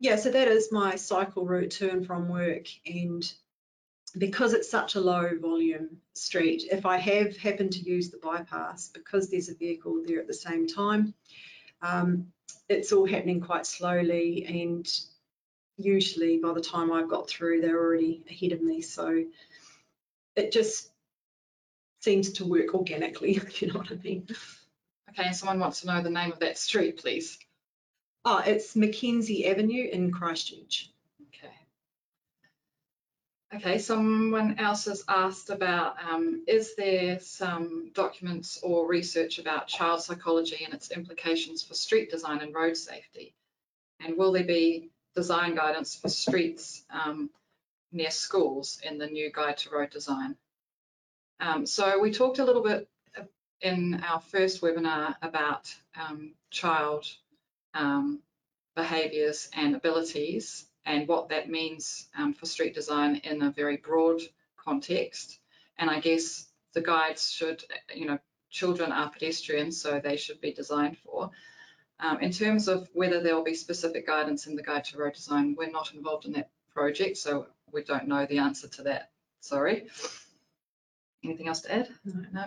Yeah, so that is my cycle route to and from work. And because it's such a low volume street, if I have happened to use the bypass, because there's a vehicle there at the same time, um, it's all happening quite slowly and usually by the time I've got through, they're already ahead of me. So it just seems to work organically, if you know what I mean. Okay, someone wants to know the name of that street, please. Oh, it's Mackenzie Avenue in Christchurch. Okay. Okay, someone else has asked about, um, is there some documents or research about child psychology and its implications for street design and road safety? And will there be design guidance for streets um, near schools in the new guide to road design. Um, so we talked a little bit in our first webinar about um, child um, behaviours and abilities and what that means um, for street design in a very broad context. And I guess the guides should, you know, children are pedestrians, so they should be designed for. Um, in terms of whether there will be specific guidance in the Guide to Road Design, we're not involved in that project, so we don't know the answer to that. Sorry. Anything else to add? No. no.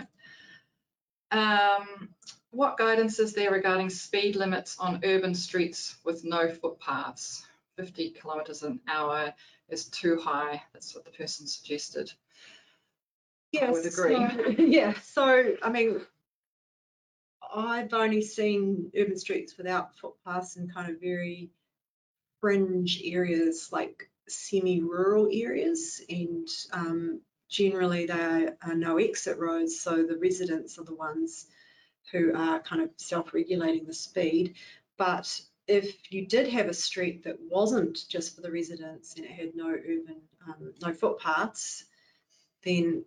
Um, what guidance is there regarding speed limits on urban streets with no footpaths? 50 kilometres an hour is too high. That's what the person suggested. Yes, I would agree. So, yeah, so I mean, I've only seen urban streets without footpaths in kind of very fringe areas like semi-rural areas and um, generally they are no exit roads so the residents are the ones who are kind of self-regulating the speed but if you did have a street that wasn't just for the residents and it had no urban um, no footpaths then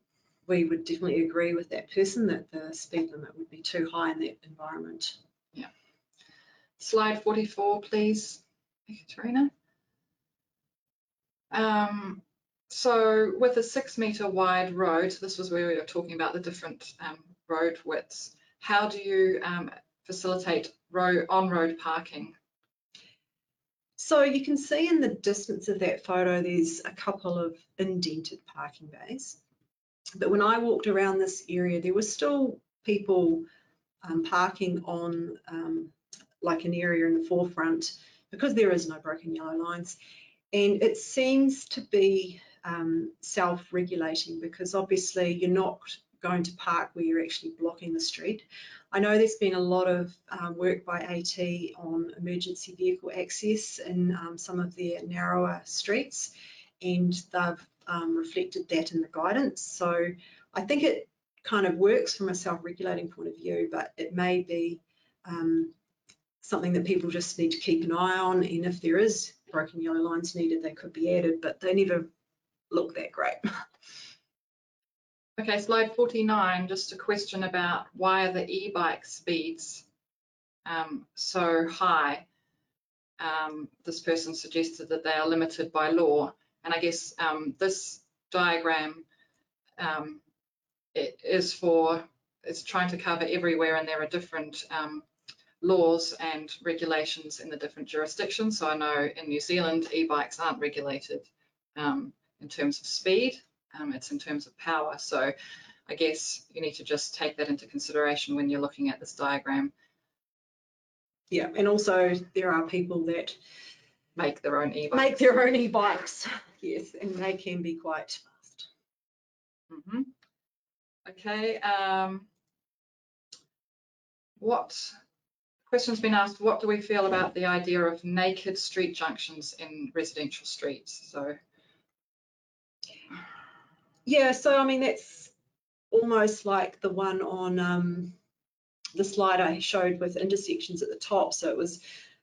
we would definitely agree with that person that the speed limit would be too high in that environment. Yeah. Slide 44, please, Katerina. Um, so with a six metre wide road, this was where we were talking about the different um, road widths. How do you um, facilitate on-road parking? So you can see in the distance of that photo, there's a couple of indented parking bays. But when I walked around this area, there were still people um, parking on um, like an area in the forefront because there is no broken yellow lines. And it seems to be um, self-regulating because obviously you're not going to park where you're actually blocking the street. I know there's been a lot of um, work by AT on emergency vehicle access in um, some of their narrower streets and they've um, reflected that in the guidance. So I think it kind of works from a self-regulating point of view, but it may be um, something that people just need to keep an eye on. And if there is broken yellow lines needed, they could be added, but they never look that great. Okay, slide 49, just a question about why are the e-bike speeds um, so high? Um, this person suggested that they are limited by law. And I guess um, this diagram um, is for it's trying to cover everywhere and there are different um, laws and regulations in the different jurisdictions. So I know in New Zealand, e-bikes aren't regulated um, in terms of speed, um, it's in terms of power. So I guess you need to just take that into consideration when you're looking at this diagram. Yeah, and also there are people that Make their own e-bikes. make their own e-bikes. Yes, and they can be quite fast. Mm -hmm. Okay, um, what, question's been asked, what do we feel about the idea of naked street junctions in residential streets? So, Yeah, so I mean, that's almost like the one on um, the slide I showed with intersections at the top. So it was,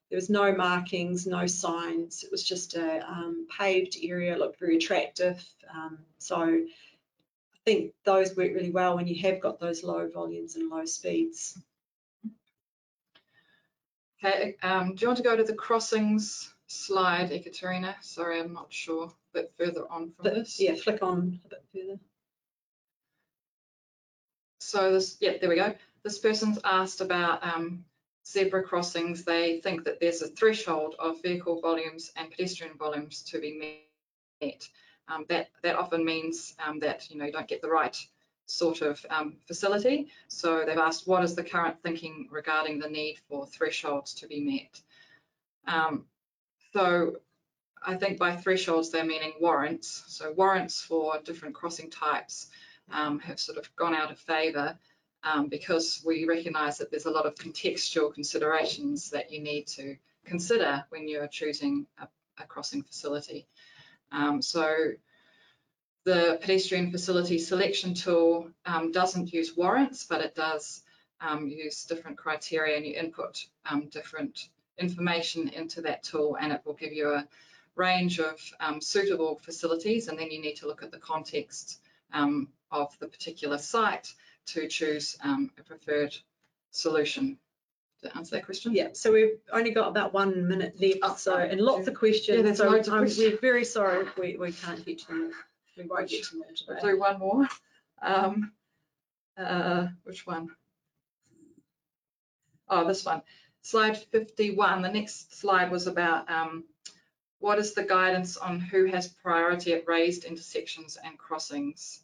there was no markings, no signs. It was just a um, paved area, looked very attractive. Um, so I think those work really well when you have got those low volumes and low speeds. Okay, um, do you want to go to the crossings slide, Ekaterina? Sorry, I'm not sure, a bit further on from But this. yeah, flick on a bit further. So this, yeah, there we go. This person's asked about um, zebra crossings. They think that there's a threshold of vehicle volumes and pedestrian volumes to be met. Um, that that often means um, that you know you don't get the right sort of um, facility. So they've asked, what is the current thinking regarding the need for thresholds to be met? Um, so I think by thresholds they're meaning warrants. So warrants for different crossing types um, have sort of gone out of favour um, because we recognise that there's a lot of contextual considerations that you need to consider when you're choosing a, a crossing facility. Um, so the pedestrian facility selection tool um, doesn't use warrants, but it does um, use different criteria and you input um, different information into that tool and it will give you a range of um, suitable facilities and then you need to look at the context um, of the particular site to choose um, a preferred solution. To answer that question? Yeah, so we've only got about one minute left, Oh, so, and lots of questions. Yeah, there's so loads of questions. we're very sorry if we, we can't get to them. We won't get to them all We'll do one more. Um, uh, which one? Oh, this one. Slide 51. The next slide was about um, what is the guidance on who has priority at raised intersections and crossings?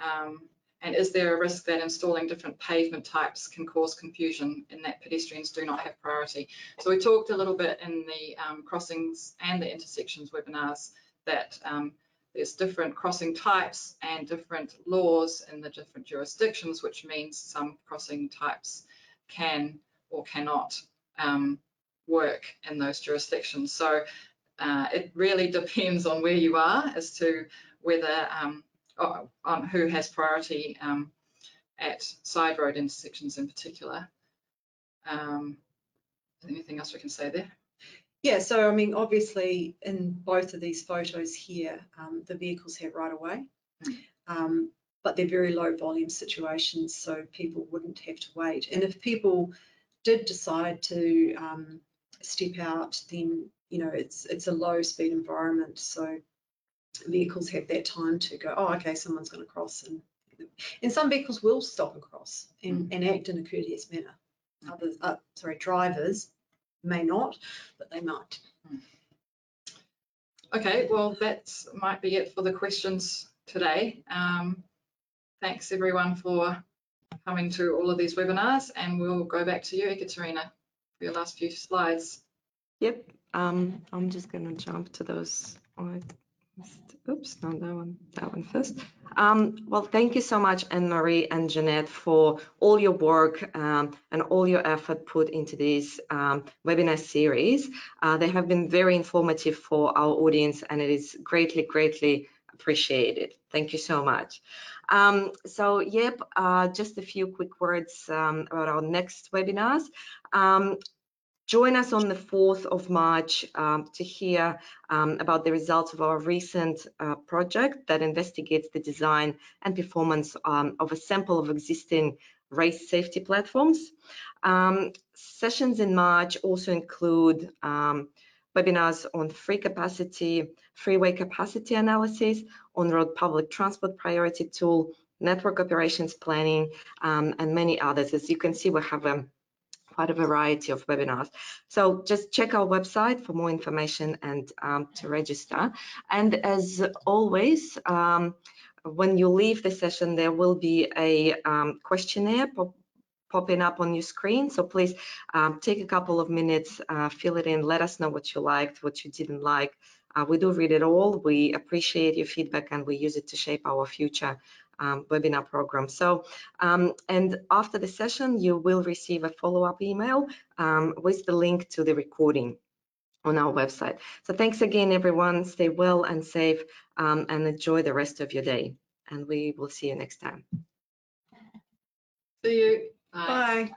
Um, and is there a risk that installing different pavement types can cause confusion in that pedestrians do not have priority? So we talked a little bit in the um, crossings and the intersections webinars that um, there's different crossing types and different laws in the different jurisdictions, which means some crossing types can or cannot um, work in those jurisdictions. So uh, it really depends on where you are as to whether um, on who has priority um, at side road intersections in particular. Um, anything else we can say there? Yeah, so I mean, obviously in both of these photos here, um, the vehicles have right of way. Mm. Um, but they're very low volume situations, so people wouldn't have to wait. And if people did decide to um, step out, then you know it's it's a low speed environment, so vehicles have that time to go. Oh, okay, someone's going to cross, and and some vehicles will stop and cross and, and act in a courteous manner. Mm. Others, uh, sorry, drivers may not, but they might. Okay, well, that might be it for the questions today. Um, thanks everyone for coming to all of these webinars and we'll go back to you, Ekaterina, for your last few slides. Yep, um, I'm just gonna jump to those. Oops, not that one, that one first. Um, well, thank you so much, Anne-Marie and Jeanette, for all your work um, and all your effort put into this um, webinar series. Uh, they have been very informative for our audience and it is greatly, greatly appreciated. Thank you so much. Um, so, yep, uh, just a few quick words um, about our next webinars. Um, Join us on the 4th of March um, to hear um, about the results of our recent uh, project that investigates the design and performance um, of a sample of existing raised safety platforms. Um, sessions in March also include um, webinars on free capacity, freeway capacity analysis, on-road public transport priority tool, network operations planning, um, and many others. As you can see, we have a quite a variety of webinars. So just check our website for more information and um, to register. And as always, um, when you leave the session, there will be a um, questionnaire pop popping up on your screen. So please um, take a couple of minutes, uh, fill it in, let us know what you liked, what you didn't like. Uh, we do read it all. We appreciate your feedback and we use it to shape our future um, webinar program. So, um, and after the session, you will receive a follow-up email um, with the link to the recording on our website. So thanks again, everyone. Stay well and safe um, and enjoy the rest of your day. And we will see you next time. See you. Bye.